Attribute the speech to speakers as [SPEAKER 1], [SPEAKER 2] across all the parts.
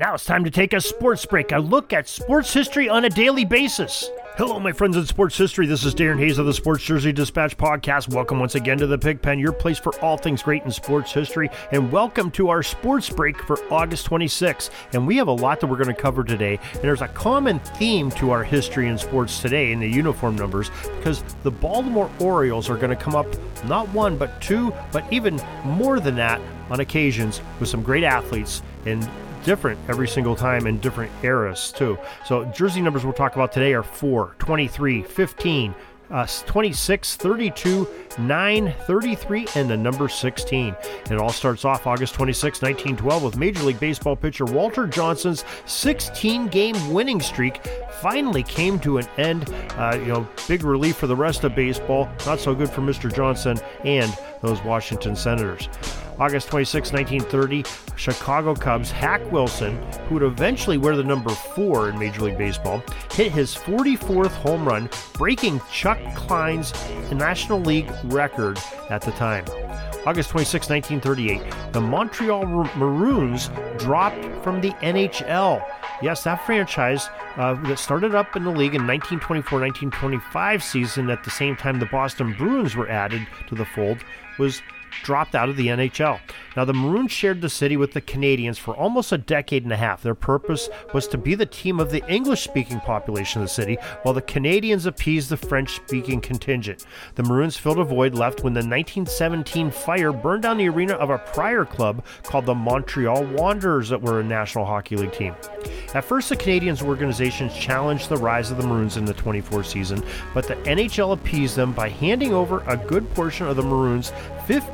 [SPEAKER 1] Now it's time to take a sports break, a look at sports history on a daily basis. Hello, my friends in sports history. This is Darin Hayes of the Sports Jersey Dispatch podcast. Welcome once again to the Pigpen, your place for all things great in sports history. And welcome to our sports break for August 26th. And we have a lot that we're going to cover today. And there's a common theme to our history in sports today in the uniform numbers because the Baltimore Orioles are going to come up not one, but two, but even more than that on occasions with some great athletes. And different every single time in different eras, too. So, jersey numbers we'll talk about today are 4, 23, 15, uh, 26, 32, 9, 33, and the number 16. And it all starts off August 26, 1912, with Major League Baseball pitcher Walter Johnson's 16 game winning streak finally came to an end. Uh, you know, big relief for the rest of baseball, not so good for Mr. Johnson and those Washington Senators. August 26, 1930, Chicago Cubs Hack Wilson, who would eventually wear the number four in Major League Baseball, hit his 44th home run, breaking Chuck Klein's National League record at the time. August 26, 1938, the Montreal Maroons dropped from the NHL. Yes, that franchise uh, that started up in the league in 1924 1925 season at the same time the Boston Bruins were added to the fold was dropped out of the NHL. Now, the Maroons shared the city with the Canadiens for almost a decade and a half. Their purpose was to be the team of the English speaking population of the city, while the Canadiens appeased the French speaking contingent. The Maroons filled a void left when the 1917 fire burned down the arena of a prior club called the Montreal Wanderers, that were a National Hockey League team. At first, the Canadiens organizations challenged the rise of the Maroons in the 24 season, but the NHL appeased them by handing over a good portion of the Maroons'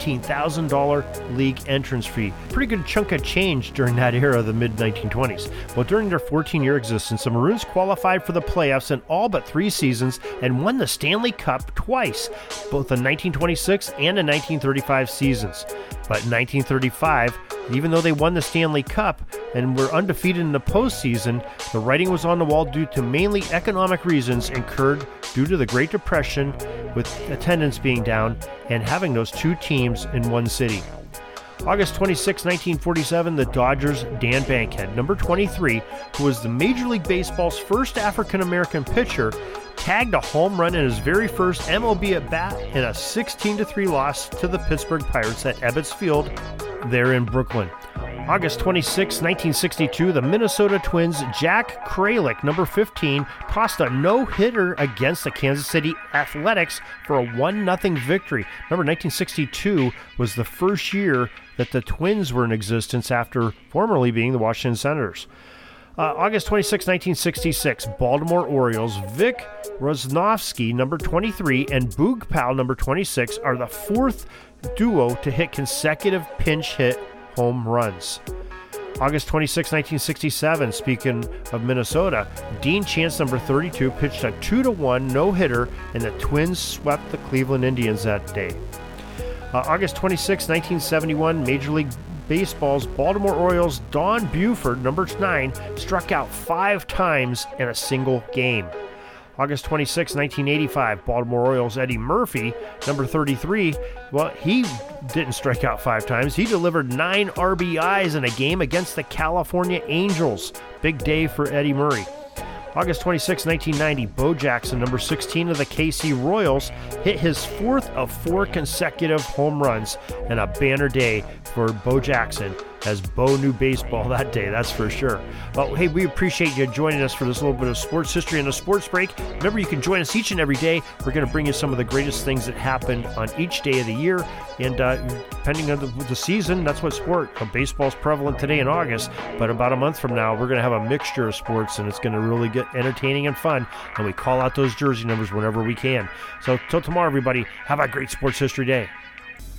[SPEAKER 1] $15,000 league entrance fee. Pretty good chunk of change during that era of the mid 1920s. Well, during their 14 year existence, the Maroons qualified for the playoffs in all but three seasons and won the Stanley Cup twice, both in 1926 and the 1935 seasons. But in 1935, even though they won the Stanley Cup and were undefeated in the postseason, the writing was on the wall due to mainly economic reasons incurred due to the Great Depression, with attendance being down and having those two teams in one city. August 26, 1947, the Dodgers' Dan Bankhead, number 23, who was the Major League Baseball's first African American pitcher, tagged a home run in his very first MLB at bat in a 16 3 loss to the Pittsburgh Pirates at Ebbets Field there in Brooklyn. August 26, 1962, the Minnesota Twins' Jack Kralick, number 15, tossed a no hitter against the Kansas City Athletics for a 1 0 victory. Remember, 1962 was the first year that the Twins were in existence after formerly being the Washington Senators. Uh, August 26, 1966, Baltimore Orioles, Vic Roznovsky, number 23, and Boog Powell, number 26, are the fourth duo to hit consecutive pinch hit home runs. August 26, 1967, speaking of Minnesota, Dean Chance, number 32, pitched a 2 1 no hitter, and the Twins swept the Cleveland Indians that day. Uh, August 26, 1971, Major League Baseball's Baltimore Orioles' Don Buford, number 9, struck out five times in a single game. August 26, 1985, Baltimore Orioles Eddie Murray, number 33. Well, he didn't strike out five times. He delivered nine RBIs in a game against the California Angels. Big day for Eddie Murray. August 26, 1990, Bo Jackson, number 16 of the KC Royals, hit his fourth of four consecutive home runs and a banner day for Bo Jackson as Bo knew baseball that day, that's for sure. Well, hey, we appreciate you joining us for this little bit of sports history and a sports break. Remember, you can join us each and every day. We're going to bring you some of the greatest things that happened on each day of the year. And uh, depending on the, the, season, that's what sport. Uh, baseball's prevalent today in August, but about a month from now, we're going to have a mixture of sports and it's going to really get entertaining and fun. And we call out those jersey numbers whenever we can. So, till tomorrow, everybody, have a great sports history day.